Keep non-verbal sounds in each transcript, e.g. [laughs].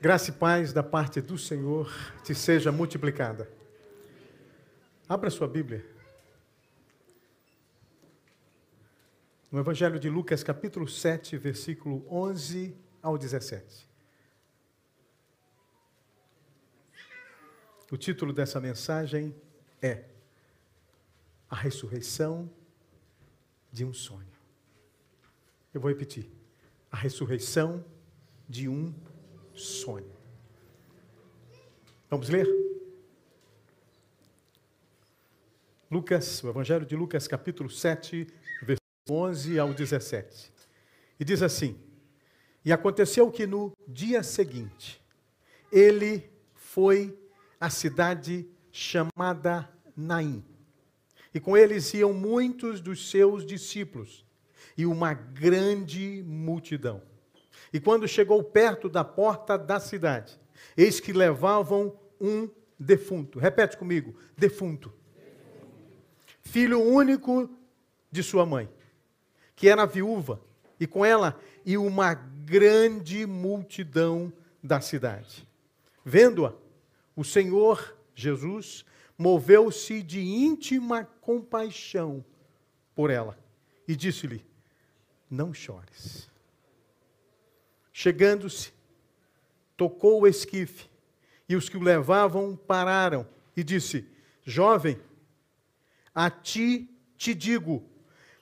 Graça e paz da parte do Senhor te seja multiplicada. Abra sua Bíblia. No Evangelho de Lucas, capítulo 7, versículo 11 ao 17. O título dessa mensagem é A Ressurreição de um Sonho. Eu vou repetir. A ressurreição de um sonho. Vamos ler? Lucas, o Evangelho de Lucas, capítulo 7, versículo 11 ao 17. E diz assim: E aconteceu que no dia seguinte, ele foi à cidade chamada Naim. E com eles iam muitos dos seus discípulos e uma grande multidão. E quando chegou perto da porta da cidade, eis que levavam um defunto. Repete comigo: defunto. Filho único de sua mãe, que era viúva, e com ela e uma grande multidão da cidade. Vendo-a, o Senhor Jesus moveu-se de íntima compaixão por ela e disse-lhe: Não chores. Chegando-se, tocou o esquife, e os que o levavam pararam, e disse: Jovem, a ti te digo,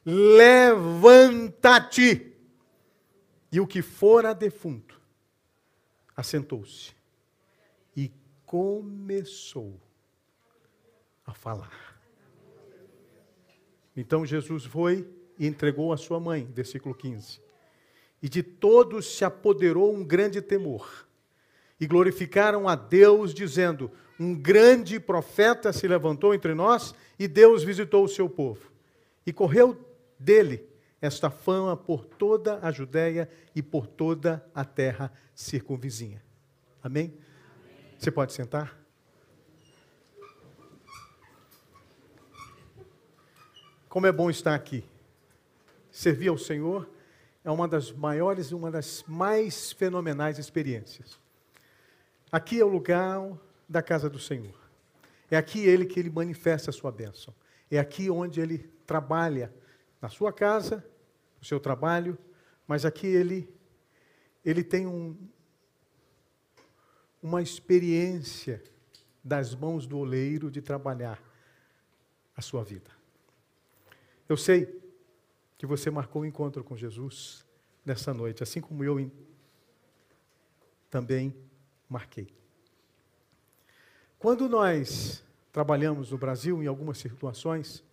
levanta-te. E o que fora defunto assentou-se e começou a falar. Então Jesus foi e entregou a sua mãe, versículo 15 e de todos se apoderou um grande temor. E glorificaram a Deus, dizendo: Um grande profeta se levantou entre nós e Deus visitou o seu povo. E correu dele esta fama por toda a Judéia e por toda a terra circunvizinha. Amém? Você pode sentar? Como é bom estar aqui. Servir ao Senhor é uma das maiores, uma das mais fenomenais experiências. Aqui é o lugar da casa do Senhor. É aqui ele que ele manifesta a sua bênção. É aqui onde ele trabalha na sua casa, no seu trabalho, mas aqui ele ele tem um, uma experiência das mãos do oleiro de trabalhar a sua vida. Eu sei que você marcou o um encontro com Jesus nessa noite, assim como eu também marquei. Quando nós trabalhamos no Brasil, em algumas situações,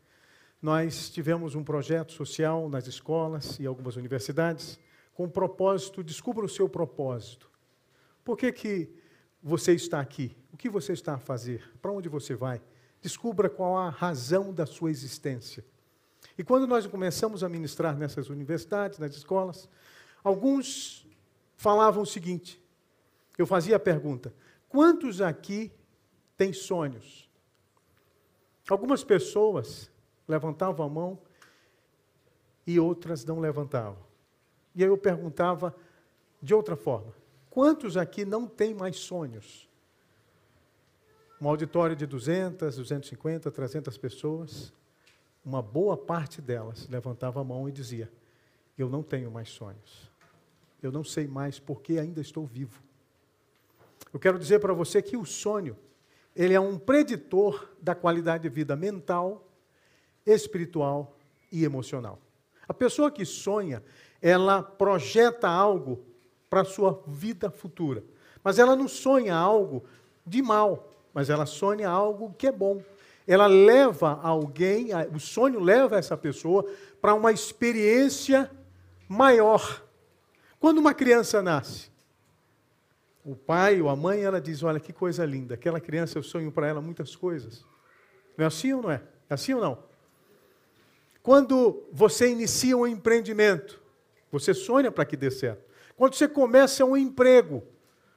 nós tivemos um projeto social nas escolas e algumas universidades com o propósito, descubra o seu propósito. Por que, que você está aqui? O que você está a fazer? Para onde você vai? Descubra qual a razão da sua existência. E quando nós começamos a ministrar nessas universidades, nas escolas, alguns falavam o seguinte: eu fazia a pergunta, quantos aqui têm sonhos? Algumas pessoas levantavam a mão e outras não levantavam. E aí eu perguntava de outra forma: quantos aqui não têm mais sonhos? Um auditório de 200, 250, 300 pessoas uma boa parte delas levantava a mão e dizia: Eu não tenho mais sonhos. Eu não sei mais porque ainda estou vivo. Eu quero dizer para você que o sonho, ele é um preditor da qualidade de vida mental, espiritual e emocional. A pessoa que sonha, ela projeta algo para a sua vida futura. Mas ela não sonha algo de mal, mas ela sonha algo que é bom ela leva alguém, o sonho leva essa pessoa para uma experiência maior. Quando uma criança nasce, o pai ou a mãe, ela diz: Olha que coisa linda, aquela criança, eu sonho para ela muitas coisas. Não é assim ou não é? É assim ou não? Quando você inicia um empreendimento, você sonha para que dê certo. Quando você começa um emprego,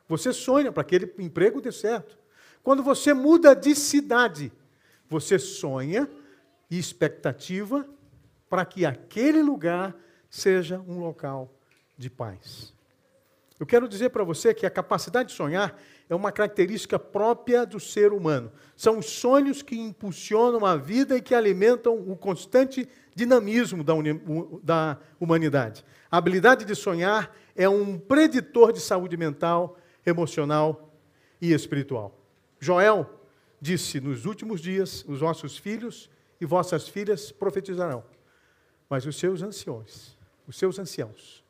você sonha para que aquele emprego dê certo. Quando você muda de cidade, você sonha e expectativa para que aquele lugar seja um local de paz. Eu quero dizer para você que a capacidade de sonhar é uma característica própria do ser humano. São os sonhos que impulsionam a vida e que alimentam o constante dinamismo da, da humanidade. A habilidade de sonhar é um preditor de saúde mental, emocional e espiritual. Joel disse: Nos últimos dias, os vossos filhos e vossas filhas profetizarão, mas os seus anciões, os seus anciãos,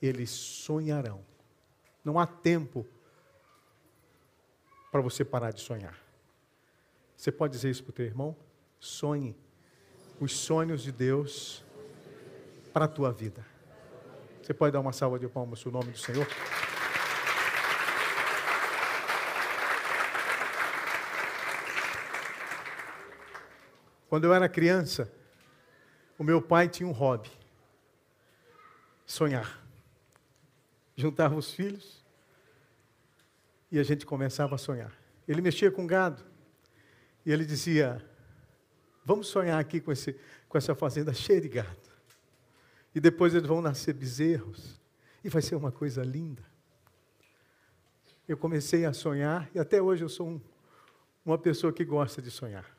eles sonharão. Não há tempo para você parar de sonhar. Você pode dizer isso para o teu irmão? Sonhe os sonhos de Deus para a tua vida. Você pode dar uma salva de palmas no nome do Senhor? Quando eu era criança, o meu pai tinha um hobby: sonhar. Juntava os filhos e a gente começava a sonhar. Ele mexia com gado e ele dizia: Vamos sonhar aqui com, esse, com essa fazenda cheia de gado. E depois eles vão nascer bezerros. E vai ser uma coisa linda. Eu comecei a sonhar e até hoje eu sou um, uma pessoa que gosta de sonhar.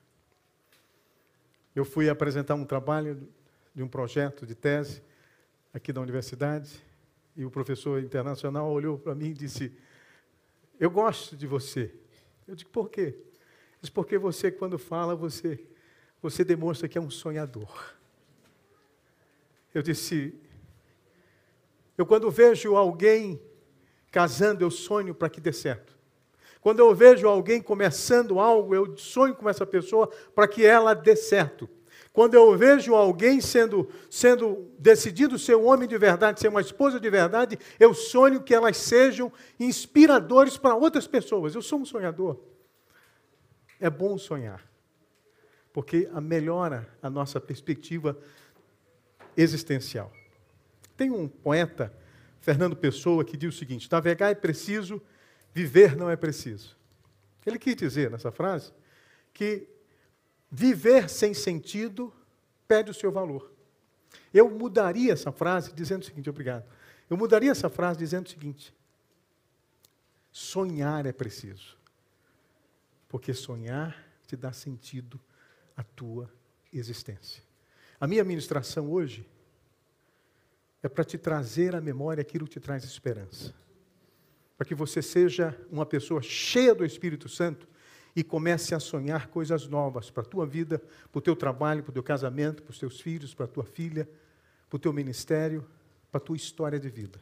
Eu fui apresentar um trabalho de um projeto de tese aqui da universidade e o professor internacional olhou para mim e disse: Eu gosto de você. Eu disse: Por quê? Ele disse: Porque você, quando fala, você você demonstra que é um sonhador. Eu disse, eu quando vejo alguém casando, eu sonho para que dê certo. Quando eu vejo alguém começando algo, eu sonho com essa pessoa para que ela dê certo. Quando eu vejo alguém sendo, sendo decidido ser um homem de verdade, ser uma esposa de verdade, eu sonho que elas sejam inspiradores para outras pessoas. Eu sou um sonhador. É bom sonhar porque melhora a nossa perspectiva existencial. Tem um poeta, Fernando Pessoa, que diz o seguinte: navegar é preciso, viver não é preciso. Ele quis dizer nessa frase que viver sem sentido perde o seu valor. Eu mudaria essa frase dizendo o seguinte, obrigado. Eu mudaria essa frase dizendo o seguinte: sonhar é preciso. Porque sonhar te dá sentido a tua existência. A minha ministração hoje é para te trazer à memória aquilo que te traz esperança. Para que você seja uma pessoa cheia do Espírito Santo e comece a sonhar coisas novas para a tua vida, para o teu trabalho, para o teu casamento, para os teus filhos, para a tua filha, para o teu ministério, para a tua história de vida.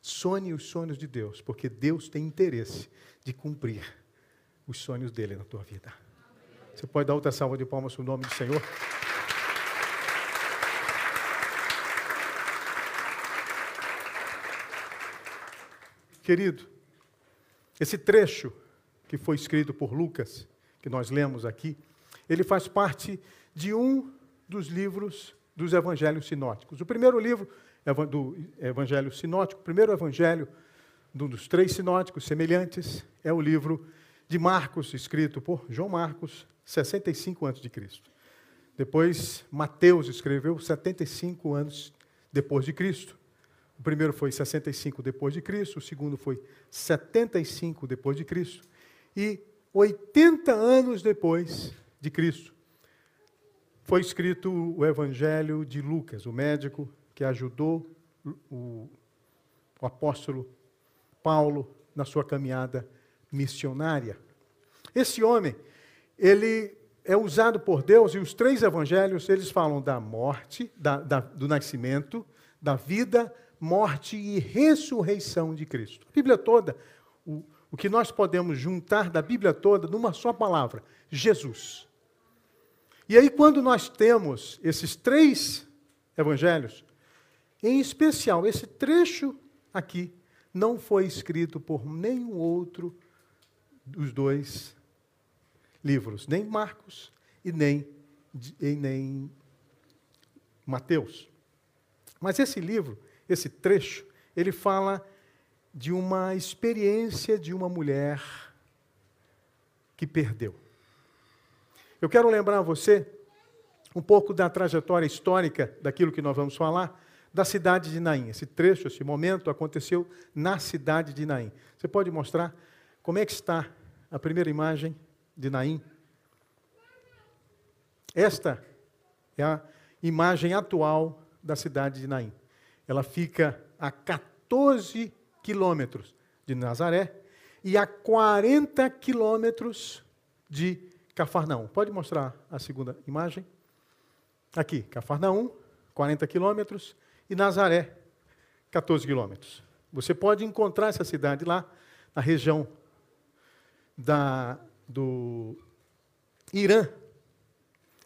Sonhe os sonhos de Deus, porque Deus tem interesse de cumprir os sonhos dele na tua vida. Você pode dar outra salva de palmas no nome do Senhor? Querido, esse trecho que foi escrito por Lucas, que nós lemos aqui, ele faz parte de um dos livros dos evangelhos sinóticos. O primeiro livro do evangelho sinótico, o primeiro evangelho dos três sinóticos semelhantes, é o livro de Marcos, escrito por João Marcos, 65 a.C. Depois, Mateus escreveu 75 anos depois de Cristo. O primeiro foi 65 depois de Cristo, o segundo foi 75 depois de Cristo e 80 anos depois de Cristo foi escrito o Evangelho de Lucas, o médico que ajudou o, o apóstolo Paulo na sua caminhada missionária. Esse homem, ele é usado por Deus e os três evangelhos, eles falam da morte, da, da, do nascimento, da vida, morte e ressurreição de Cristo. A Bíblia toda, o, o que nós podemos juntar da Bíblia toda numa só palavra: Jesus. E aí, quando nós temos esses três evangelhos, em especial esse trecho aqui, não foi escrito por nenhum outro dos dois livros, nem Marcos e nem, e nem Mateus. Mas esse livro, esse trecho, ele fala de uma experiência de uma mulher que perdeu. Eu quero lembrar a você um pouco da trajetória histórica daquilo que nós vamos falar, da cidade de Naim. Esse trecho, esse momento aconteceu na cidade de Naim. Você pode mostrar como é que está a primeira imagem de Naim? Esta é a imagem atual da cidade de Naim. Ela fica a 14 quilômetros de Nazaré e a 40 quilômetros de Cafarnaum. Pode mostrar a segunda imagem? Aqui, Cafarnaum, 40 quilômetros, e Nazaré, 14 quilômetros. Você pode encontrar essa cidade lá, na região da, do Irã.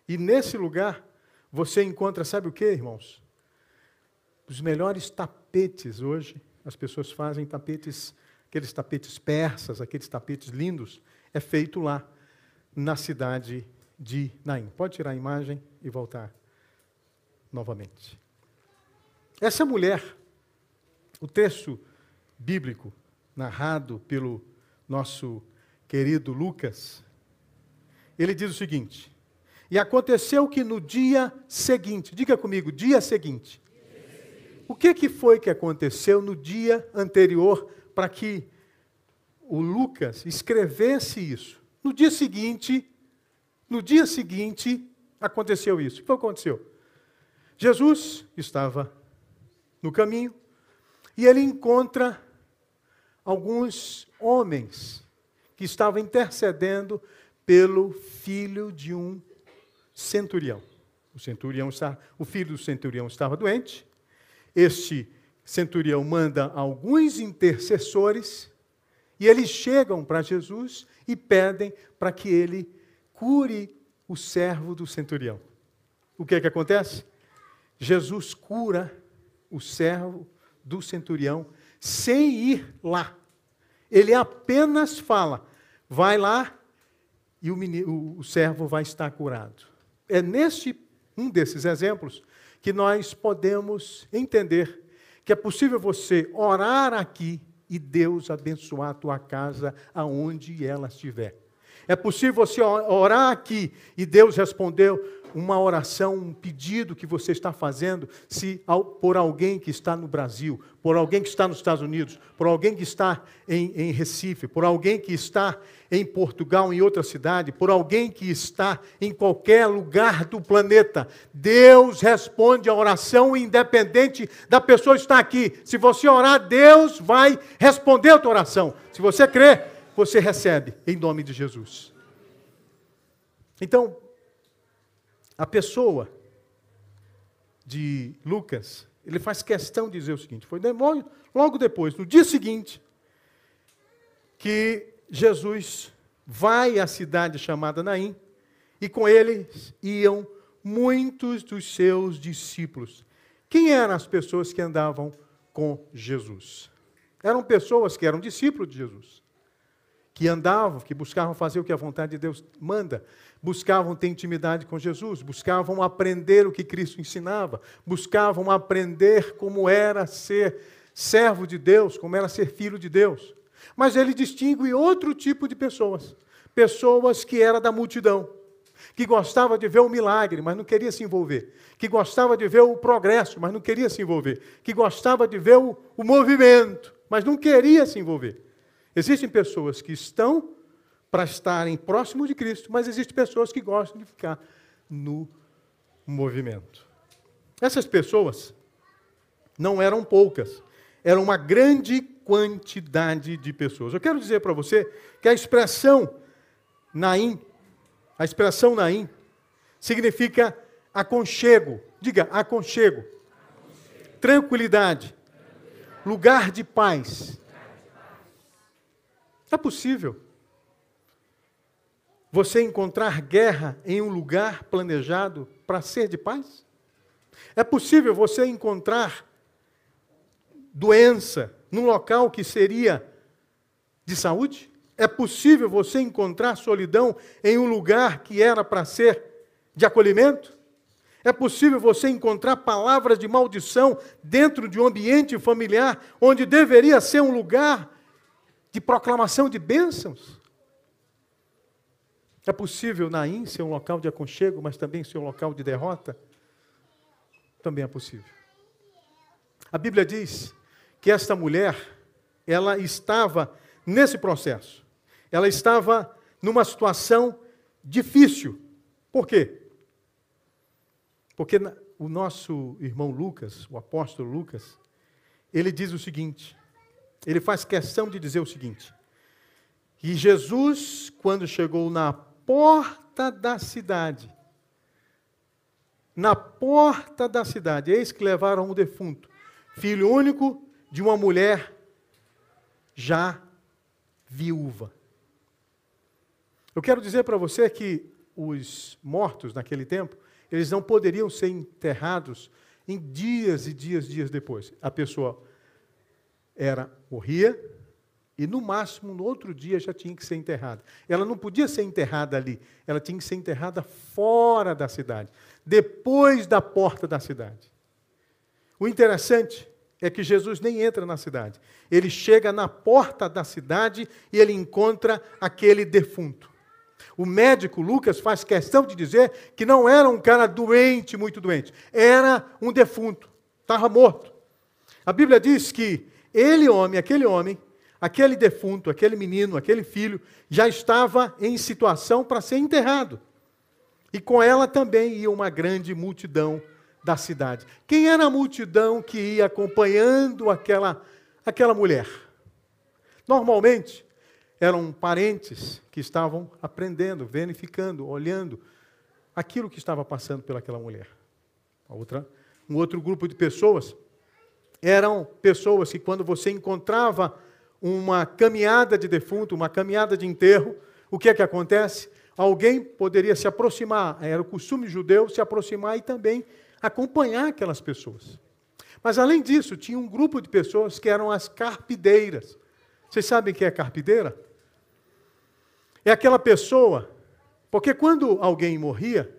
E nesse lugar, você encontra, sabe o que, irmãos? Os melhores tapetes hoje, as pessoas fazem tapetes, aqueles tapetes persas, aqueles tapetes lindos, é feito lá na cidade de Naim. Pode tirar a imagem e voltar novamente. Essa mulher, o texto bíblico narrado pelo nosso querido Lucas, ele diz o seguinte: E aconteceu que no dia seguinte, diga comigo, dia seguinte. O que, que foi que aconteceu no dia anterior para que o Lucas escrevesse isso? No dia seguinte, no dia seguinte, aconteceu isso. O que aconteceu? Jesus estava no caminho e ele encontra alguns homens que estavam intercedendo pelo filho de um centurião. O centurião o filho do centurião estava doente. Este centurião manda alguns intercessores e eles chegam para Jesus e pedem para que ele cure o servo do centurião. O que é que acontece? Jesus cura o servo do centurião sem ir lá. Ele apenas fala: vai lá e o, menino, o servo vai estar curado. É neste um desses exemplos que nós podemos entender que é possível você orar aqui e Deus abençoar a tua casa aonde ela estiver. É possível você orar aqui e Deus respondeu uma oração, um pedido que você está fazendo, se por alguém que está no Brasil, por alguém que está nos Estados Unidos, por alguém que está em, em Recife, por alguém que está em Portugal, em outra cidade, por alguém que está em qualquer lugar do planeta. Deus responde a oração independente da pessoa estar aqui. Se você orar, Deus vai responder a tua oração. Se você crê, você recebe em nome de Jesus. Então, a pessoa de Lucas, ele faz questão de dizer o seguinte: foi logo depois, no dia seguinte, que Jesus vai à cidade chamada Naim, e com ele iam muitos dos seus discípulos. Quem eram as pessoas que andavam com Jesus? Eram pessoas que eram discípulos de Jesus, que andavam, que buscavam fazer o que a vontade de Deus manda, buscavam ter intimidade com Jesus, buscavam aprender o que Cristo ensinava, buscavam aprender como era ser servo de Deus, como era ser filho de Deus. Mas ele distingue outro tipo de pessoas, pessoas que era da multidão, que gostava de ver o milagre, mas não queria se envolver, que gostava de ver o progresso, mas não queria se envolver, que gostava de ver o, o movimento, mas não queria se envolver. Existem pessoas que estão para estarem próximos de Cristo, mas existem pessoas que gostam de ficar no movimento. Essas pessoas não eram poucas, eram uma grande quantidade de pessoas. Eu quero dizer para você que a expressão Naim, a expressão Naim, significa aconchego. Diga, aconchego. aconchego. Tranquilidade. Lugar de paz. É possível você encontrar guerra em um lugar planejado para ser de paz? É possível você encontrar doença num local que seria de saúde? É possível você encontrar solidão em um lugar que era para ser de acolhimento? É possível você encontrar palavras de maldição dentro de um ambiente familiar onde deveria ser um lugar de proclamação de bênçãos? É possível Naim ser um local de aconchego, mas também ser um local de derrota? Também é possível. A Bíblia diz que esta mulher, ela estava nesse processo. Ela estava numa situação difícil. Por quê? Porque o nosso irmão Lucas, o apóstolo Lucas, ele diz o seguinte: ele faz questão de dizer o seguinte: que Jesus, quando chegou na porta da cidade, na porta da cidade, eis que levaram um defunto, filho único de uma mulher já viúva. Eu quero dizer para você que os mortos naquele tempo, eles não poderiam ser enterrados em dias e dias, dias depois. A pessoa era morria e no máximo no outro dia já tinha que ser enterrada. Ela não podia ser enterrada ali, ela tinha que ser enterrada fora da cidade, depois da porta da cidade. O interessante é que Jesus nem entra na cidade. Ele chega na porta da cidade e ele encontra aquele defunto. O médico Lucas faz questão de dizer que não era um cara doente, muito doente, era um defunto, estava morto. A Bíblia diz que ele, homem, aquele homem, aquele defunto, aquele menino, aquele filho, já estava em situação para ser enterrado. E com ela também ia uma grande multidão da cidade. Quem era a multidão que ia acompanhando aquela, aquela mulher? Normalmente, eram parentes que estavam aprendendo, verificando, olhando aquilo que estava passando pelaquela mulher. outra, um outro grupo de pessoas eram pessoas que, quando você encontrava uma caminhada de defunto, uma caminhada de enterro, o que é que acontece? Alguém poderia se aproximar, era o costume judeu se aproximar e também acompanhar aquelas pessoas. Mas além disso, tinha um grupo de pessoas que eram as carpideiras. Vocês sabem o que é carpideira? É aquela pessoa, porque quando alguém morria,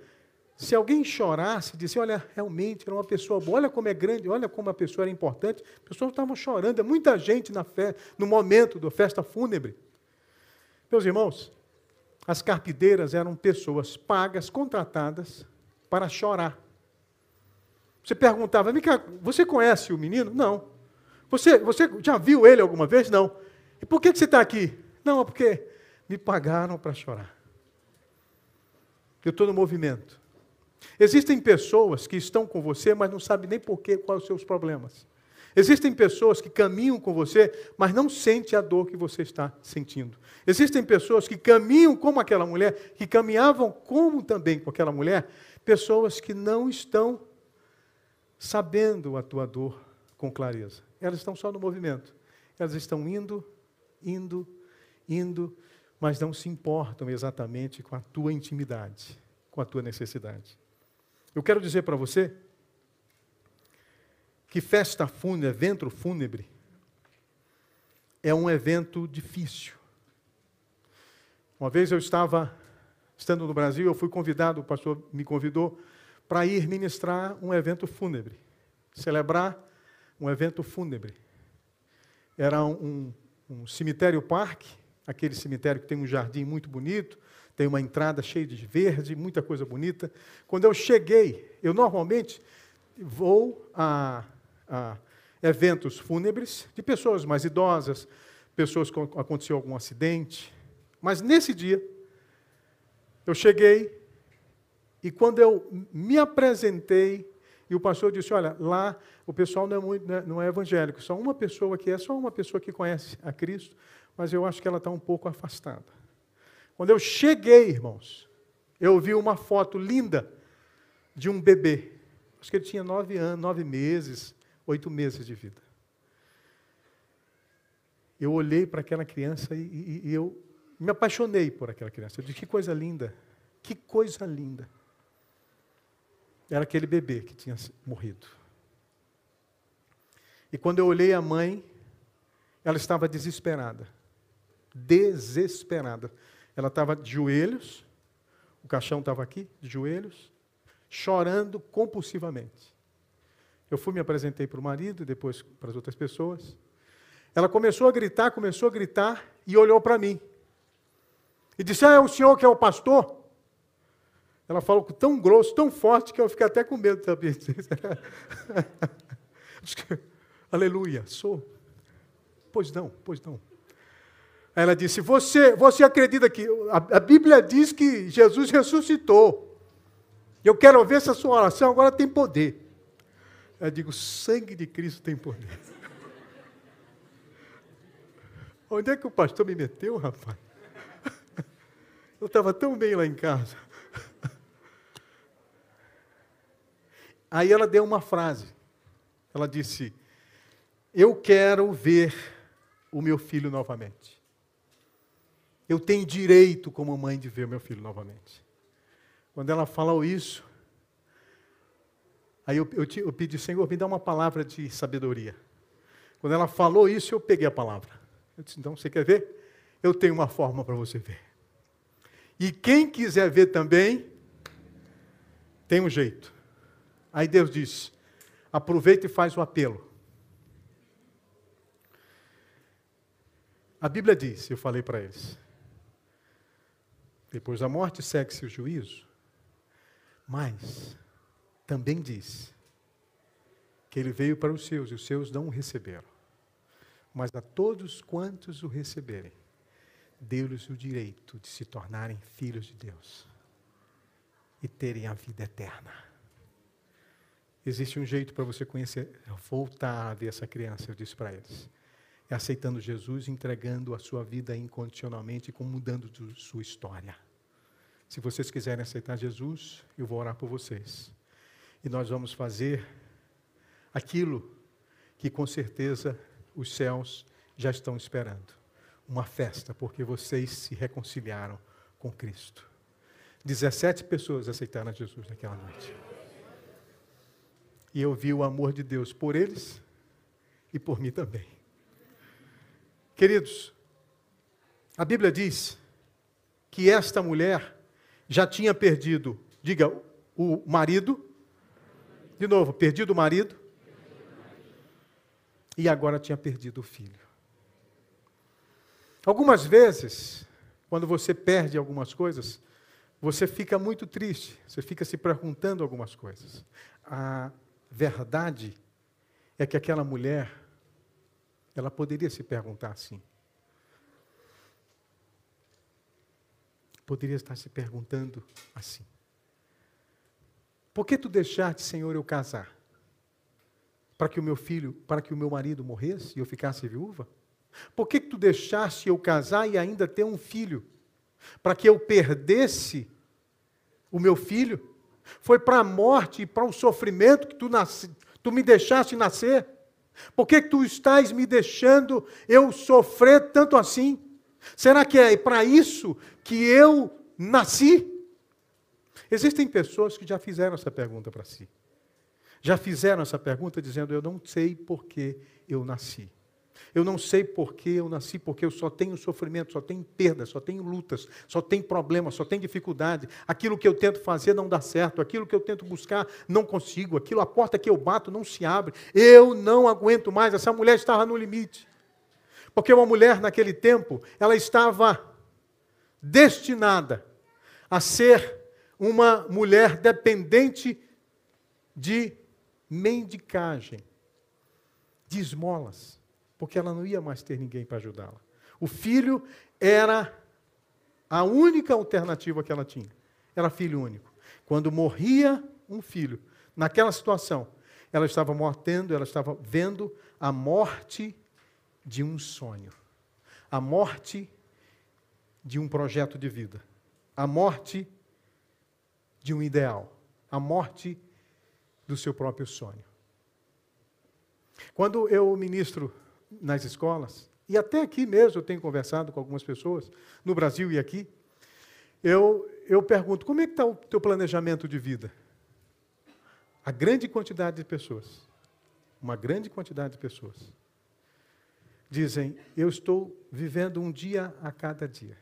se alguém chorasse, disse, olha, realmente era uma pessoa boa, olha como é grande, olha como a pessoa era importante, as pessoas estavam chorando, é muita gente na fé, no momento da festa fúnebre. Meus irmãos, as carpideiras eram pessoas pagas, contratadas para chorar. Você perguntava, você conhece o menino? Não. Você, você já viu ele alguma vez? Não. E por que, que você está aqui? Não, é porque me pagaram para chorar. Eu estou no movimento. Existem pessoas que estão com você, mas não sabem nem por quê, quais os seus problemas. Existem pessoas que caminham com você, mas não sentem a dor que você está sentindo. Existem pessoas que caminham como aquela mulher, que caminhavam como também com aquela mulher, pessoas que não estão sabendo a tua dor com clareza. Elas estão só no movimento. Elas estão indo, indo, indo, mas não se importam exatamente com a tua intimidade, com a tua necessidade. Eu quero dizer para você que festa fúnebre, evento fúnebre, é um evento difícil. Uma vez eu estava, estando no Brasil, eu fui convidado, o pastor me convidou para ir ministrar um evento fúnebre, celebrar um evento fúnebre. Era um, um cemitério-parque, aquele cemitério que tem um jardim muito bonito, tem uma entrada cheia de verde, muita coisa bonita. Quando eu cheguei, eu normalmente vou a, a eventos fúnebres de pessoas mais idosas, pessoas que aconteceu algum acidente. Mas nesse dia, eu cheguei e quando eu me apresentei, e o pastor disse: Olha, lá o pessoal não é, muito, né, não é evangélico, só uma pessoa que é, só uma pessoa que conhece a Cristo, mas eu acho que ela está um pouco afastada. Quando eu cheguei, irmãos, eu vi uma foto linda de um bebê. Acho que ele tinha nove anos, nove meses, oito meses de vida. Eu olhei para aquela criança e, e, e, eu me apaixonei por aquela criança. Eu disse, que coisa linda, que coisa linda. Era aquele bebê que tinha morrido. E quando eu olhei a mãe, ela estava desesperada. Desesperada. Ela estava de joelhos, o caixão estava aqui, de joelhos, chorando compulsivamente. Eu fui, me apresentei para o marido, depois para as outras pessoas. Ela começou a gritar, começou a gritar e olhou para mim. E disse: Ah, é o senhor que é o pastor? Ela falou tão grosso, tão forte, que eu fiquei até com medo também. [laughs] Aleluia, sou. Pois não, pois não. Ela disse: Você, você acredita que a, a Bíblia diz que Jesus ressuscitou? Eu quero ver se a sua oração agora tem poder. Eu digo: sangue de Cristo tem poder. [laughs] Onde é que o pastor me meteu, rapaz? [laughs] Eu estava tão bem lá em casa. [laughs] Aí ela deu uma frase. Ela disse: Eu quero ver o meu filho novamente. Eu tenho direito, como mãe, de ver meu filho novamente. Quando ela falou isso, aí eu, eu, eu pedi, Senhor, me dá uma palavra de sabedoria. Quando ela falou isso, eu peguei a palavra. Eu disse, então, você quer ver? Eu tenho uma forma para você ver. E quem quiser ver também, tem um jeito. Aí Deus disse: aproveita e faz o apelo. A Bíblia diz, eu falei para eles, depois da morte segue-se o juízo, mas também diz que ele veio para os seus e os seus não o receberam. Mas a todos quantos o receberem, deu-lhes o direito de se tornarem filhos de Deus e terem a vida eterna. Existe um jeito para você conhecer, voltar a ver essa criança, eu disse para eles. É aceitando Jesus, entregando a sua vida incondicionalmente e mudando sua história. Se vocês quiserem aceitar Jesus, eu vou orar por vocês. E nós vamos fazer aquilo que com certeza os céus já estão esperando. Uma festa, porque vocês se reconciliaram com Cristo. 17 pessoas aceitaram Jesus naquela noite. E eu vi o amor de Deus por eles e por mim também. Queridos, a Bíblia diz que esta mulher já tinha perdido, diga, o marido, de novo, perdido o marido, e agora tinha perdido o filho. Algumas vezes, quando você perde algumas coisas, você fica muito triste, você fica se perguntando algumas coisas. A verdade é que aquela mulher, ela poderia se perguntar assim. Poderia estar se perguntando assim: Por que tu deixaste, Senhor, eu casar? Para que o meu filho, para que o meu marido morresse e eu ficasse viúva? Por que tu deixaste eu casar e ainda ter um filho? Para que eu perdesse o meu filho? Foi para a morte e para o sofrimento que tu, nasce, tu me deixaste nascer? Por que tu estás me deixando eu sofrer tanto assim? Será que é para isso que eu nasci? Existem pessoas que já fizeram essa pergunta para si. Já fizeram essa pergunta dizendo: Eu não sei por que eu nasci. Eu não sei por que eu nasci, porque eu só tenho sofrimento, só tenho perda, só tenho lutas, só tenho problemas, só tenho dificuldade. Aquilo que eu tento fazer não dá certo, aquilo que eu tento buscar não consigo, aquilo a porta que eu bato não se abre. Eu não aguento mais. Essa mulher estava no limite. Porque uma mulher naquele tempo, ela estava destinada a ser uma mulher dependente de mendicagem, de esmolas porque ela não ia mais ter ninguém para ajudá-la. O filho era a única alternativa que ela tinha. Era filho único. Quando morria um filho, naquela situação, ela estava mortendo, ela estava vendo a morte de um sonho, a morte de um projeto de vida, a morte de um ideal, a morte do seu próprio sonho. Quando eu ministro nas escolas, e até aqui mesmo eu tenho conversado com algumas pessoas, no Brasil e aqui, eu, eu pergunto, como é que está o teu planejamento de vida? A grande quantidade de pessoas, uma grande quantidade de pessoas, dizem, eu estou vivendo um dia a cada dia.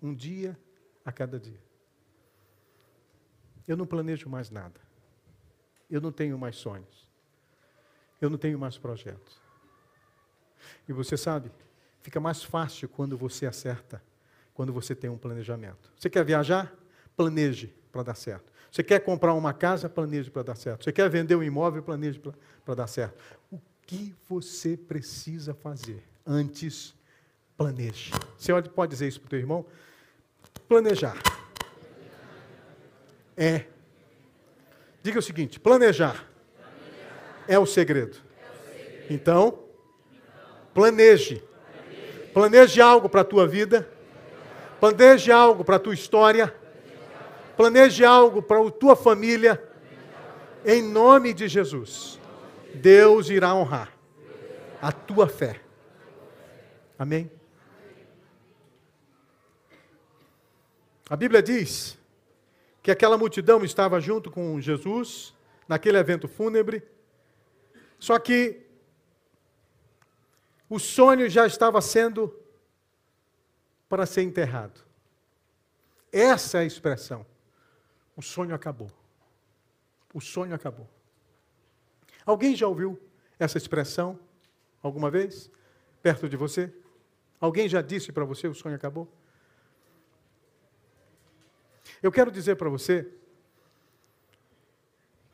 Um dia a cada dia. Eu não planejo mais nada. Eu não tenho mais sonhos. Eu não tenho mais projetos. E você sabe, fica mais fácil quando você acerta, quando você tem um planejamento. Você quer viajar? Planeje para dar certo. Você quer comprar uma casa? Planeje para dar certo. Você quer vender um imóvel? Planeje para dar certo. O que você precisa fazer? Antes, planeje. Você pode dizer isso para o teu irmão? Planejar. É. Diga o seguinte: planejar, É, o segredo. Então, planeje. Planeje algo para a tua vida. Planeje algo para a tua história. Planeje algo para a tua família. Em nome de Jesus. Deus irá honrar a tua fé. Amém? A Bíblia diz que aquela multidão estava junto com Jesus naquele evento fúnebre, só que o sonho já estava sendo para ser enterrado. Essa é a expressão. O sonho acabou. O sonho acabou. Alguém já ouviu essa expressão alguma vez? Perto de você? Alguém já disse para você o sonho acabou? Eu quero dizer para você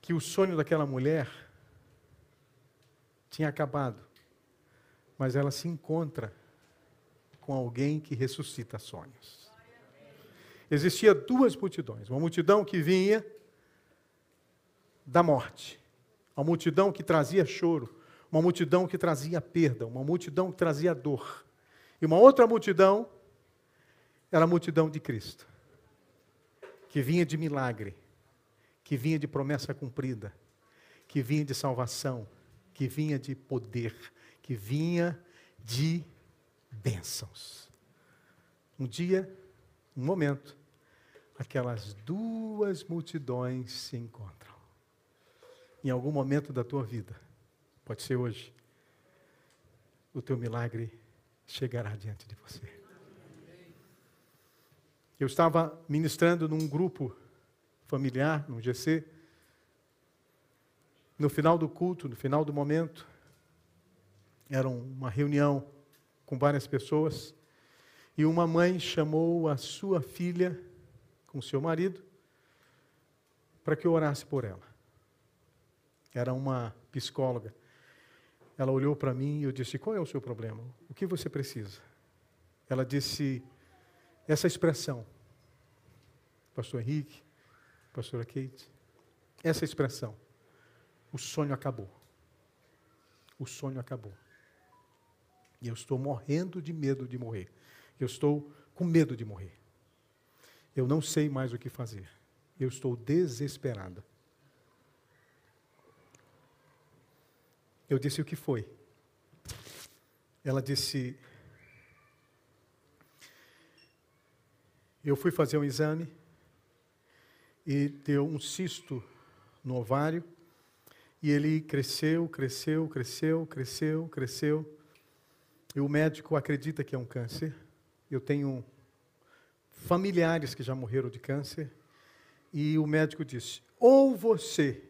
que o sonho daquela mulher tinha acabado, mas ela se encontra com alguém que ressuscita sonhos. Existia duas multidões, uma multidão que vinha da morte, uma multidão que trazia choro, uma multidão que trazia perda, uma multidão que trazia dor. E uma outra multidão era a multidão de Cristo, que vinha de milagre, que vinha de promessa cumprida, que vinha de salvação, que vinha de poder, que vinha de bênçãos. Um dia, um momento, aquelas duas multidões se encontram. Em algum momento da tua vida, pode ser hoje, o teu milagre chegará diante de você. Eu estava ministrando num grupo familiar, num GC, no final do culto, no final do momento, era uma reunião com várias pessoas, e uma mãe chamou a sua filha com seu marido para que eu orasse por ela. Era uma psicóloga. Ela olhou para mim e eu disse: Qual é o seu problema? O que você precisa? Ela disse essa expressão, Pastor Henrique, Pastora Kate, essa expressão: o sonho acabou. O sonho acabou. E eu estou morrendo de medo de morrer. Eu estou com medo de morrer. Eu não sei mais o que fazer. Eu estou desesperada. Eu disse o que foi. Ela disse: Eu fui fazer um exame e deu um cisto no ovário e ele cresceu, cresceu, cresceu, cresceu, cresceu. E o médico acredita que é um câncer. Eu tenho familiares que já morreram de câncer. E o médico disse: ou você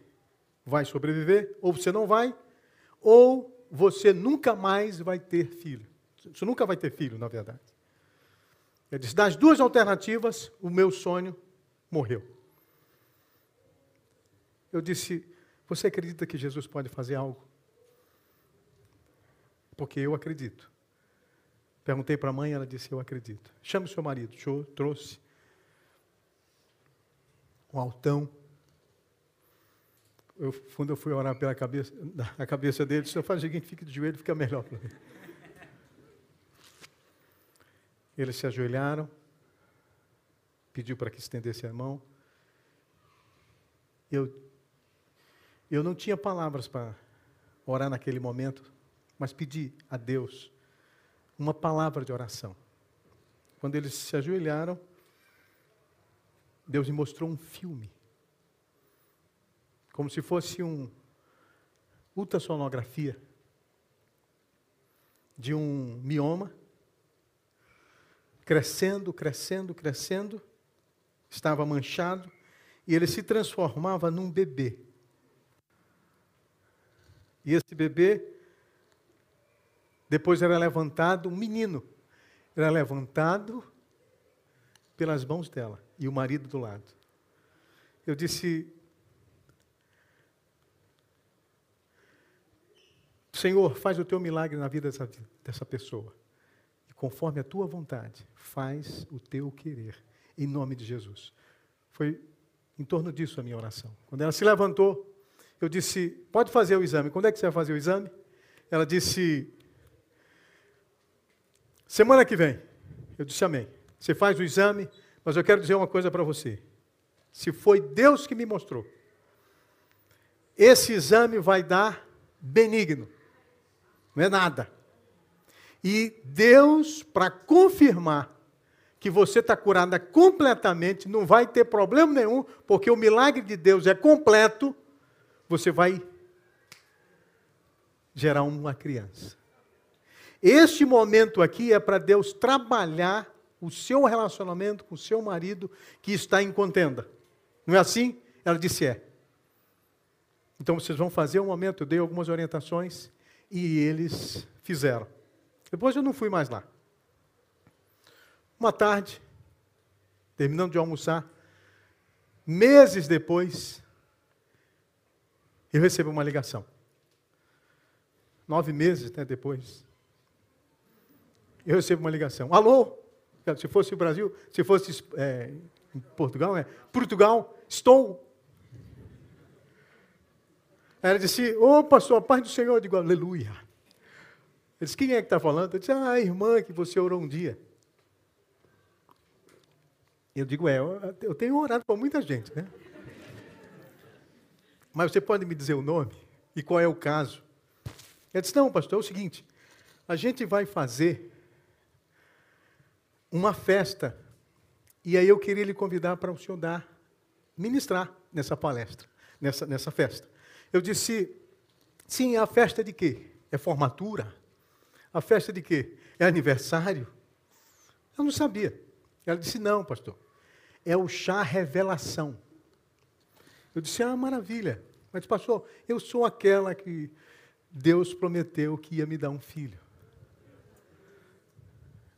vai sobreviver, ou você não vai, ou você nunca mais vai ter filho. Você nunca vai ter filho, na verdade. Ele disse: das duas alternativas, o meu sonho morreu. Eu disse: Você acredita que Jesus pode fazer algo? Porque eu acredito. Perguntei para a mãe, ela disse: Eu acredito. Chame o seu marido. Trouxe. Um altão. Eu, quando eu fui orar pela cabeça, a cabeça dele, disse: Faz o seguinte, fique de joelho, fica melhor para mim. Eles se ajoelharam, pediu para que estendesse a mão. Eu, eu não tinha palavras para orar naquele momento, mas pedi a Deus uma palavra de oração. Quando eles se ajoelharam, Deus me mostrou um filme. Como se fosse um ultrassonografia de um mioma crescendo, crescendo, crescendo, estava manchado e ele se transformava num bebê. E esse bebê depois era levantado um menino. Era levantado pelas mãos dela e o marido do lado. Eu disse: Senhor, faz o teu milagre na vida dessa, dessa pessoa. E conforme a tua vontade, faz o teu querer. Em nome de Jesus. Foi em torno disso a minha oração. Quando ela se levantou, eu disse: Pode fazer o exame. Quando é que você vai fazer o exame? Ela disse: Semana que vem. Eu disse: Amém. Você faz o exame, mas eu quero dizer uma coisa para você. Se foi Deus que me mostrou, esse exame vai dar benigno. Não é nada. E Deus, para confirmar que você está curada completamente, não vai ter problema nenhum, porque o milagre de Deus é completo, você vai gerar uma criança. Este momento aqui é para Deus trabalhar o seu relacionamento com o seu marido que está em contenda. Não é assim? Ela disse: é. Então vocês vão fazer um momento, eu dei algumas orientações e eles fizeram. Depois eu não fui mais lá. Uma tarde, terminando de almoçar, meses depois, eu recebo uma ligação. Nove meses né, depois, eu recebo uma ligação. Alô? Se fosse o Brasil, se fosse é, Portugal, é Portugal, estou. Ela disse, ô oh, pastor, a paz do Senhor. Eu digo, aleluia. Ele disse, quem é que está falando? Eu disse, ah, a irmã que você orou um dia. Eu digo, é, eu tenho orado para muita gente, né? Mas você pode me dizer o nome e qual é o caso? Ele disse, não, pastor, é o seguinte, a gente vai fazer uma festa, e aí eu queria lhe convidar para o senhor dar, ministrar nessa palestra, nessa, nessa festa. Eu disse, sim, a festa de quê? É formatura? A festa de quê? É aniversário? Eu não sabia. Ela disse, não, pastor é o chá revelação. Eu disse, ah, maravilha. Mas, pastor, eu sou aquela que Deus prometeu que ia me dar um filho.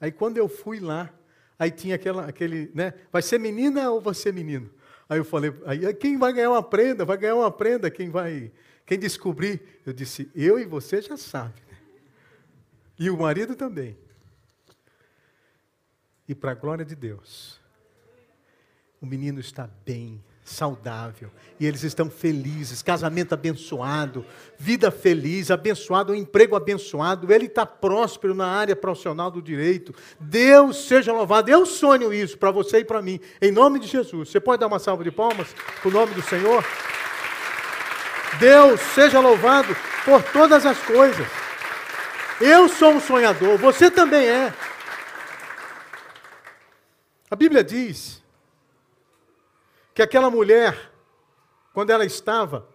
Aí quando eu fui lá, aí tinha aquela, aquele, né? Vai ser menina ou vai ser menino? Aí eu falei, aí quem vai ganhar uma prenda? Vai ganhar uma prenda, quem vai, quem descobrir? Eu disse, eu e você já sabe. Né? E o marido também. E para a glória de Deus, o menino está bem, saudável, e eles estão felizes, casamento abençoado, vida feliz, abençoado, um emprego abençoado, ele está próspero na área profissional do direito. Deus seja louvado. Eu sonho isso para você e para mim, em nome de Jesus. Você pode dar uma salva de palmas para o nome do Senhor? Deus seja louvado por todas as coisas. Eu sou um sonhador, você também é. A Bíblia diz que aquela mulher, quando ela estava,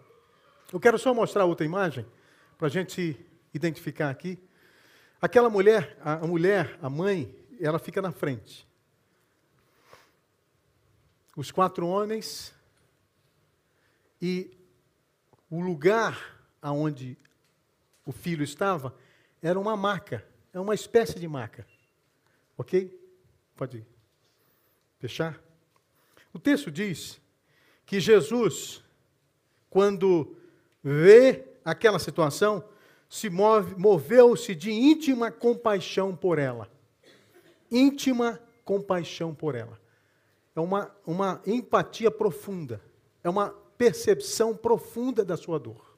eu quero só mostrar outra imagem, para a gente identificar aqui. Aquela mulher, a, mulher, a mãe, ela fica na frente. Os quatro homens e o lugar aonde o filho estava era uma maca, é uma espécie de maca. Ok? Pode fechar? O texto diz que Jesus, quando vê aquela situação, se move, moveu-se de íntima compaixão por ela. Íntima compaixão por ela. É uma, uma empatia profunda. É uma percepção profunda da sua dor.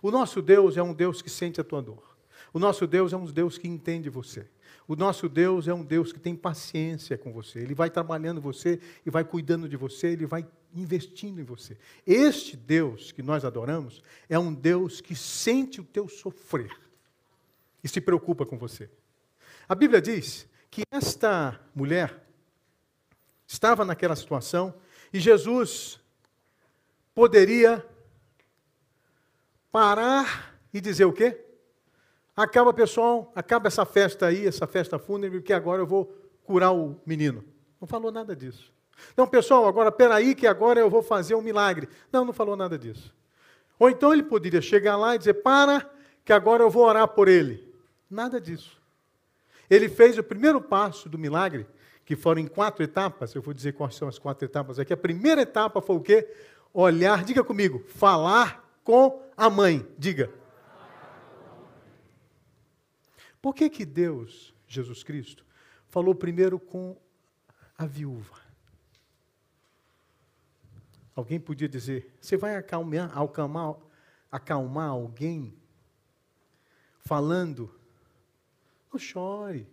O nosso Deus é um Deus que sente a tua dor. O nosso Deus é um Deus que entende você. O nosso Deus é um Deus que tem paciência com você. Ele vai trabalhando você e vai cuidando de você, ele vai investindo em você. Este Deus que nós adoramos é um Deus que sente o teu sofrer e se preocupa com você. A Bíblia diz que esta mulher estava naquela situação e Jesus poderia parar e dizer o quê? Acaba, pessoal, acaba essa festa aí, essa festa fúnebre, que agora eu vou curar o menino. Não falou nada disso. Não, pessoal, agora peraí que agora eu vou fazer um milagre. Não, não falou nada disso. Ou então ele poderia chegar lá e dizer, para, que agora eu vou orar por ele. Nada disso. Ele fez o primeiro passo do milagre, que foram em quatro etapas. Eu vou dizer quais são as quatro etapas aqui. A primeira etapa foi o quê? Olhar, diga comigo, falar com a mãe. Diga Por que, que Deus, Jesus Cristo, falou primeiro com a viúva? Alguém podia dizer: você vai acalmar, acalmar, acalmar alguém falando, não chore,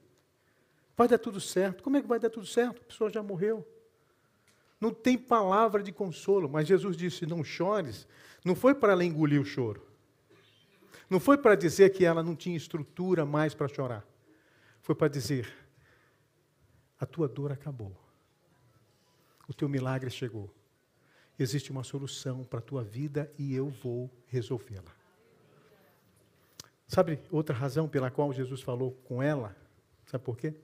vai dar tudo certo. Como é que vai dar tudo certo? A pessoa já morreu. Não tem palavra de consolo, mas Jesus disse: não chores. Não foi para ela engolir o choro. Não foi para dizer que ela não tinha estrutura mais para chorar. Foi para dizer: a tua dor acabou. O teu milagre chegou. Existe uma solução para a tua vida e eu vou resolvê-la. Sabe outra razão pela qual Jesus falou com ela? Sabe por quê?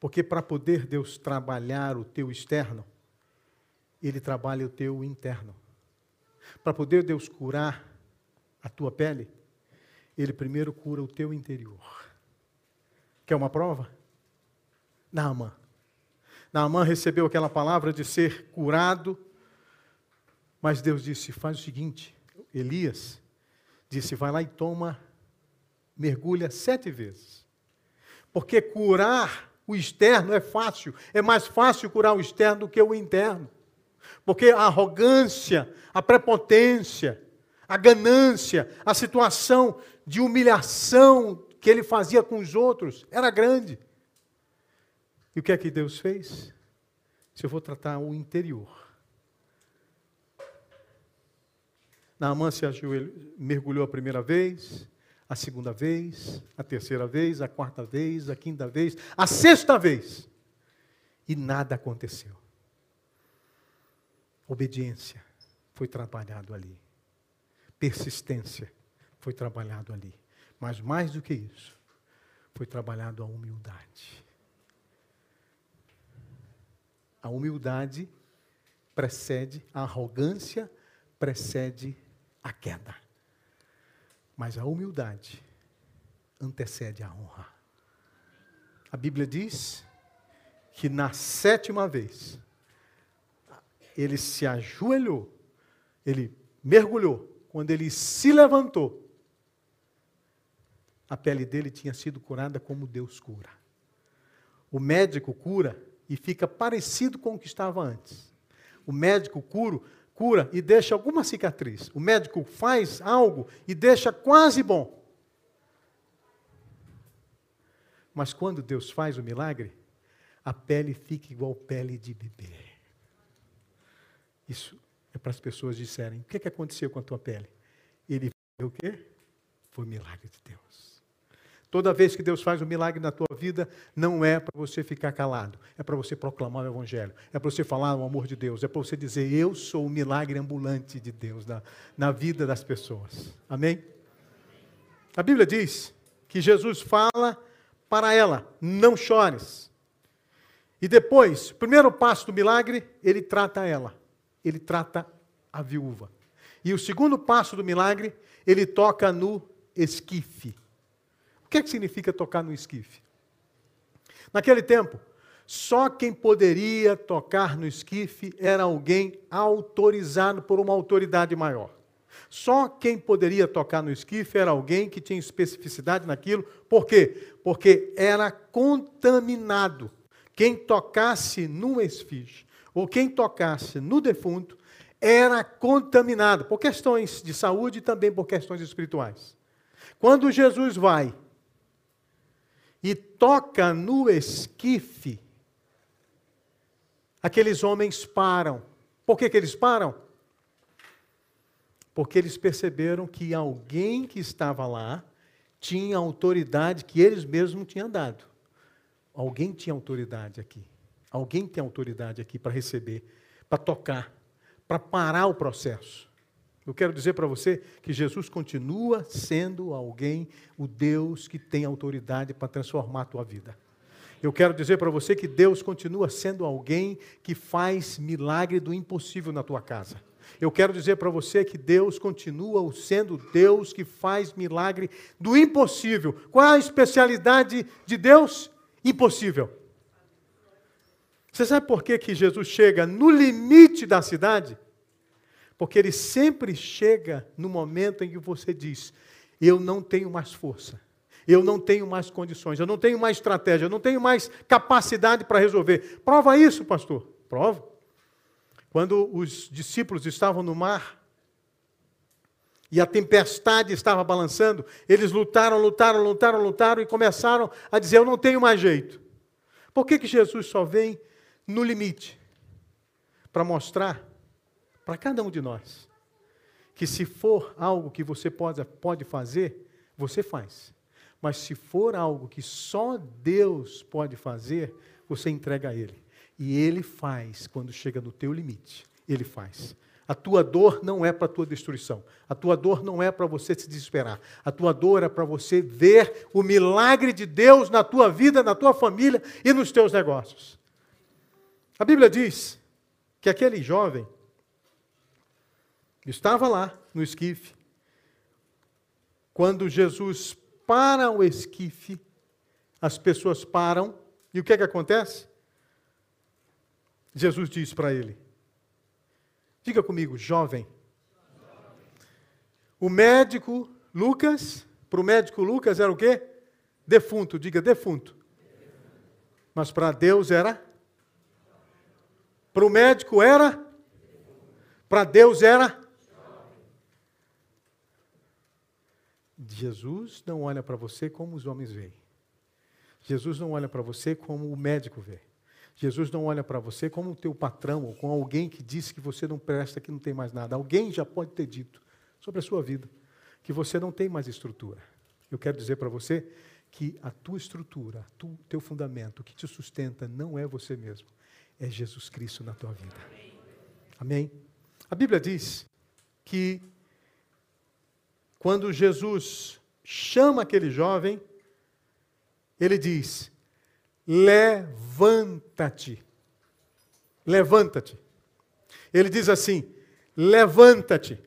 Porque para poder Deus trabalhar o teu externo, Ele trabalha o teu interno. Para poder Deus curar a tua pele, Ele primeiro cura o teu interior. Quer uma prova? Naamã. Naamã recebeu aquela palavra de ser curado, mas Deus disse: faz o seguinte, Elias disse: vai lá e toma, mergulha sete vezes. Porque curar o externo é fácil, é mais fácil curar o externo do que o interno. Porque a arrogância, a prepotência, a ganância, a situação de humilhação que ele fazia com os outros era grande. E o que é que Deus fez? Se eu vou tratar o interior. Naamã se ajoelhou, mergulhou a primeira vez, a segunda vez, a terceira vez, a quarta vez, a quinta vez, a sexta vez. E nada aconteceu. Obediência foi trabalhado ali. Persistência foi trabalhado ali. Mas mais do que isso, foi trabalhado a humildade. A humildade precede, a arrogância precede a queda. Mas a humildade antecede a honra. A Bíblia diz que na sétima vez, ele se ajoelhou, ele mergulhou. Quando ele se levantou, a pele dele tinha sido curada como Deus cura. O médico cura e fica parecido com o que estava antes. O médico cura, cura e deixa alguma cicatriz. O médico faz algo e deixa quase bom. Mas quando Deus faz o milagre, a pele fica igual pele de bebê. Isso é para as pessoas disserem: o que, que aconteceu com a tua pele? Ele o quê? Foi milagre de Deus. Toda vez que Deus faz um milagre na tua vida, não é para você ficar calado, é para você proclamar o Evangelho, é para você falar o amor de Deus, é para você dizer: Eu sou o milagre ambulante de Deus na, na vida das pessoas. Amém? A Bíblia diz que Jesus fala para ela: Não chores. E depois, primeiro passo do milagre, ele trata ela, ele trata a viúva. E o segundo passo do milagre, ele toca no esquife que, que significa tocar no esquife? Naquele tempo, só quem poderia tocar no esquife era alguém autorizado por uma autoridade maior. Só quem poderia tocar no esquife era alguém que tinha especificidade naquilo. Por quê? Porque era contaminado. Quem tocasse no esfinge, ou quem tocasse no defunto, era contaminado por questões de saúde e também por questões espirituais. Quando Jesus vai e toca no esquife, aqueles homens param. Por que, que eles param? Porque eles perceberam que alguém que estava lá tinha autoridade que eles mesmos tinham dado. Alguém tinha autoridade aqui. Alguém tem autoridade aqui para receber, para tocar, para parar o processo. Eu quero dizer para você que Jesus continua sendo alguém, o Deus que tem autoridade para transformar a tua vida. Eu quero dizer para você que Deus continua sendo alguém que faz milagre do impossível na tua casa. Eu quero dizer para você que Deus continua sendo Deus que faz milagre do impossível. Qual a especialidade de Deus? Impossível. Você sabe por que, que Jesus chega no limite da cidade? Porque ele sempre chega no momento em que você diz: Eu não tenho mais força, Eu não tenho mais condições, eu não tenho mais estratégia, eu não tenho mais capacidade para resolver. Prova isso, pastor. Prova. Quando os discípulos estavam no mar e a tempestade estava balançando, eles lutaram, lutaram, lutaram, lutaram e começaram a dizer: Eu não tenho mais jeito. Por que, que Jesus só vem no limite? Para mostrar para cada um de nós que se for algo que você pode, pode fazer, você faz. Mas se for algo que só Deus pode fazer, você entrega a Ele. E Ele faz quando chega no teu limite. Ele faz. A tua dor não é para a tua destruição. A tua dor não é para você se desesperar. A tua dor é para você ver o milagre de Deus na tua vida, na tua família e nos teus negócios. A Bíblia diz que aquele jovem estava lá no esquife. Quando Jesus para o esquife, as pessoas param, e o que é que acontece? Jesus diz para ele: Diga comigo, jovem. O médico Lucas, para o médico Lucas era o quê? Defunto, diga defunto. Mas para Deus era? Para o médico era? Para Deus era? Jesus não olha para você como os homens veem. Jesus não olha para você como o médico vê. Jesus não olha para você como o teu patrão ou com alguém que disse que você não presta, que não tem mais nada. Alguém já pode ter dito sobre a sua vida que você não tem mais estrutura. Eu quero dizer para você que a tua estrutura, o teu fundamento, o que te sustenta não é você mesmo, é Jesus Cristo na tua vida. Amém? A Bíblia diz que quando Jesus chama aquele jovem, ele diz: Levanta-te. Levanta-te. Ele diz assim: Levanta-te.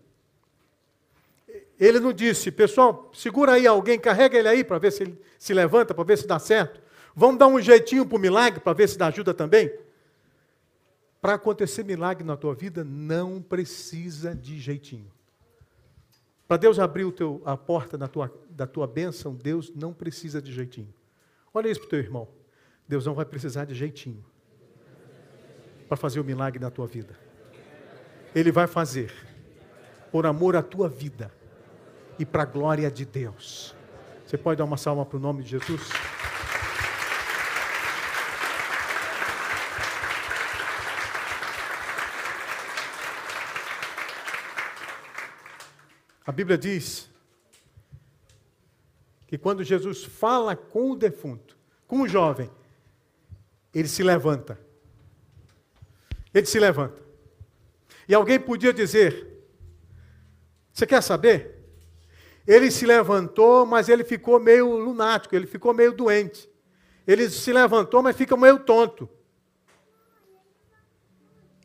Ele não disse, pessoal, segura aí alguém, carrega ele aí para ver se ele se levanta, para ver se dá certo. Vamos dar um jeitinho para o milagre, para ver se dá ajuda também. Para acontecer milagre na tua vida, não precisa de jeitinho. Para Deus abrir teu, a porta da tua, da tua bênção, Deus não precisa de jeitinho. Olha isso para o teu irmão. Deus não vai precisar de jeitinho para fazer o milagre na tua vida. Ele vai fazer por amor à tua vida e para a glória de Deus. Você pode dar uma salva para o nome de Jesus? A Bíblia diz que quando Jesus fala com o defunto, com o jovem, ele se levanta. Ele se levanta. E alguém podia dizer: Você quer saber? Ele se levantou, mas ele ficou meio lunático, ele ficou meio doente. Ele se levantou, mas fica meio tonto.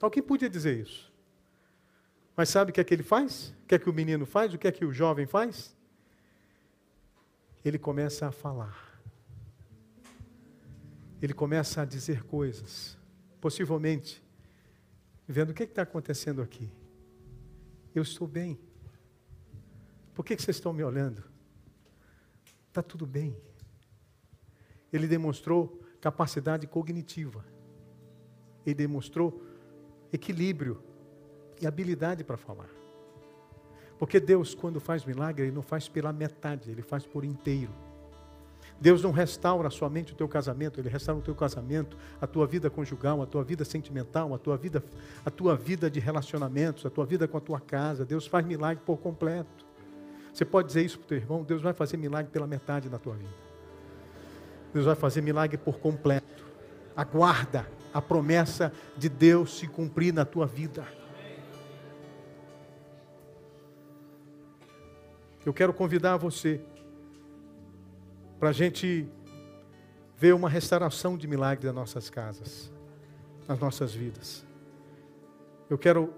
Alguém podia dizer isso. Mas sabe o que é que ele faz? O que é que o menino faz? O que é que o jovem faz? Ele começa a falar. Ele começa a dizer coisas, possivelmente, vendo o que está acontecendo aqui. Eu estou bem. Por que, que vocês estão me olhando? Está tudo bem. Ele demonstrou capacidade cognitiva. Ele demonstrou equilíbrio e habilidade para falar. Porque Deus, quando faz milagre, Ele não faz pela metade, Ele faz por inteiro. Deus não restaura somente o teu casamento, Ele restaura o teu casamento, a tua vida conjugal, a tua vida sentimental, a tua vida, a tua vida de relacionamentos, a tua vida com a tua casa. Deus faz milagre por completo. Você pode dizer isso para o teu irmão? Deus vai fazer milagre pela metade na tua vida. Deus vai fazer milagre por completo. Aguarda a promessa de Deus se cumprir na tua vida. Eu quero convidar você para a gente ver uma restauração de milagre das nossas casas, nas nossas vidas. Eu quero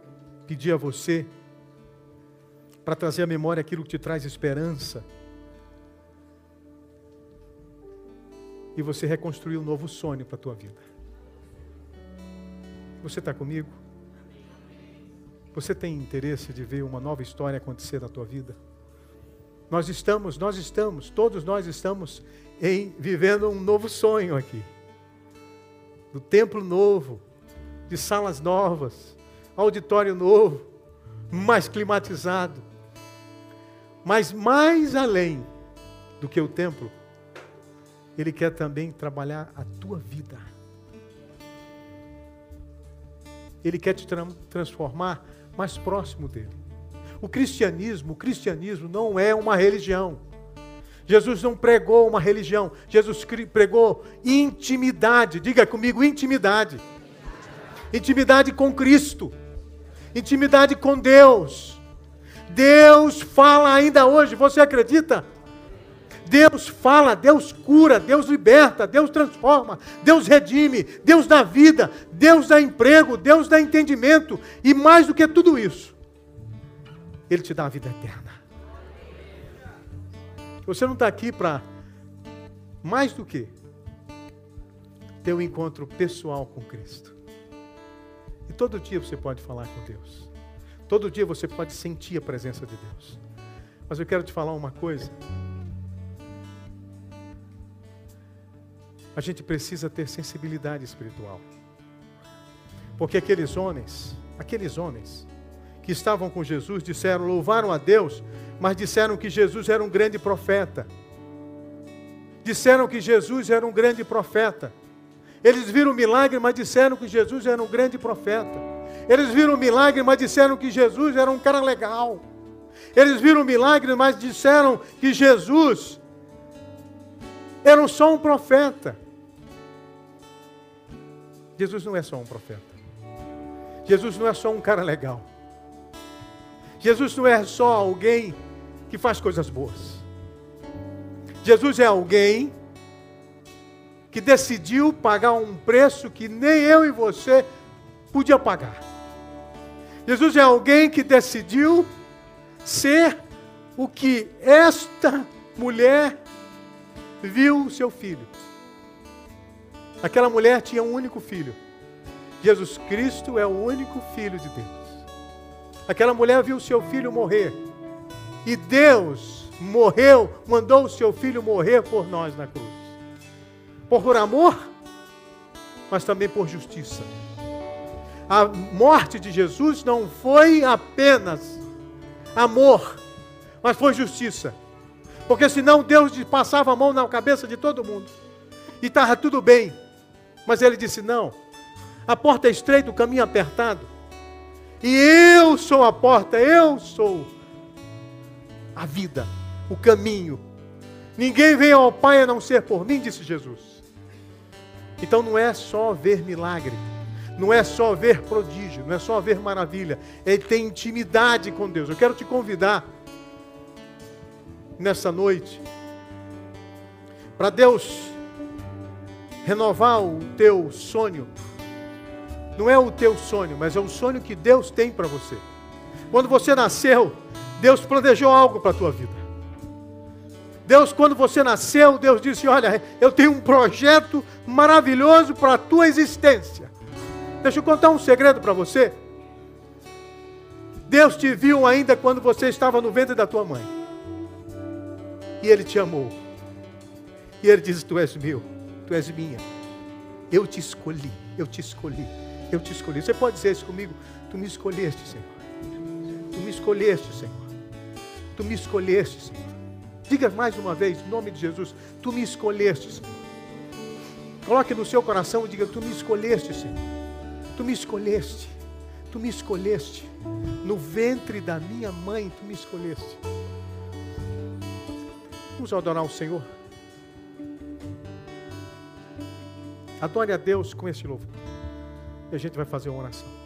pedir a você para trazer à memória aquilo que te traz esperança e você reconstruir um novo sonho para a tua vida. Você está comigo? Você tem interesse de ver uma nova história acontecer na tua vida? Nós estamos, nós estamos, todos nós estamos em vivendo um novo sonho aqui. Do templo novo, de salas novas, auditório novo, mais climatizado. Mas mais além do que o templo, ele quer também trabalhar a tua vida. Ele quer te tra transformar mais próximo dele. O cristianismo, o cristianismo não é uma religião. Jesus não pregou uma religião. Jesus pregou intimidade. Diga comigo, intimidade. Intimidade com Cristo. Intimidade com Deus. Deus fala ainda hoje. Você acredita? Deus fala, Deus cura, Deus liberta, Deus transforma, Deus redime, Deus dá vida, Deus dá emprego, Deus dá entendimento e mais do que tudo isso, Ele te dá a vida eterna. Você não está aqui para mais do que ter um encontro pessoal com Cristo. E todo dia você pode falar com Deus. Todo dia você pode sentir a presença de Deus. Mas eu quero te falar uma coisa. a gente precisa ter sensibilidade espiritual. Porque aqueles homens, aqueles homens que estavam com Jesus disseram, louvaram a Deus, mas disseram que Jesus era um grande profeta. Disseram que Jesus era um grande profeta. Eles viram o milagre, mas disseram que Jesus era um grande profeta. Eles viram o milagre, mas disseram que Jesus era um cara legal. Eles viram o milagre, mas disseram que Jesus era só um profeta. Jesus não é só um profeta. Jesus não é só um cara legal. Jesus não é só alguém que faz coisas boas. Jesus é alguém que decidiu pagar um preço que nem eu e você podia pagar. Jesus é alguém que decidiu ser o que esta mulher viu seu filho. Aquela mulher tinha um único filho. Jesus Cristo é o único filho de Deus. Aquela mulher viu seu filho morrer. E Deus morreu, mandou o seu filho morrer por nós na cruz. Por amor, mas também por justiça. A morte de Jesus não foi apenas amor, mas foi justiça. Porque senão Deus passava a mão na cabeça de todo mundo. E estava tudo bem. Mas ele disse: Não, a porta é estreita, o caminho é apertado. E eu sou a porta, eu sou a vida, o caminho. Ninguém vem ao Pai a não ser por mim, disse Jesus. Então não é só ver milagre, não é só ver prodígio, não é só ver maravilha, é ter intimidade com Deus. Eu quero te convidar nessa noite para Deus renovar o teu sonho. Não é o teu sonho, mas é o sonho que Deus tem para você. Quando você nasceu, Deus planejou algo para a tua vida. Deus, quando você nasceu, Deus disse: Olha, eu tenho um projeto maravilhoso para a tua existência. Deixa eu contar um segredo para você. Deus te viu ainda quando você estava no ventre da tua mãe. E Ele te amou. E Ele disse: Tu és meu tu és minha. Eu te escolhi, eu te escolhi, eu te escolhi. Você pode dizer isso comigo? Tu me escolheste, Senhor. Tu me escolheste, Senhor. Tu me escolheste, Senhor. Diga mais uma vez, em nome de Jesus, tu me escolheste, Senhor. Coloque no seu coração e diga: Tu me escolheste, Senhor. Tu me escolheste. Tu me escolheste. No ventre da minha mãe, tu me escolheste. Vamos adorar o Senhor. Adore a Deus com esse louvor. E a gente vai fazer uma oração.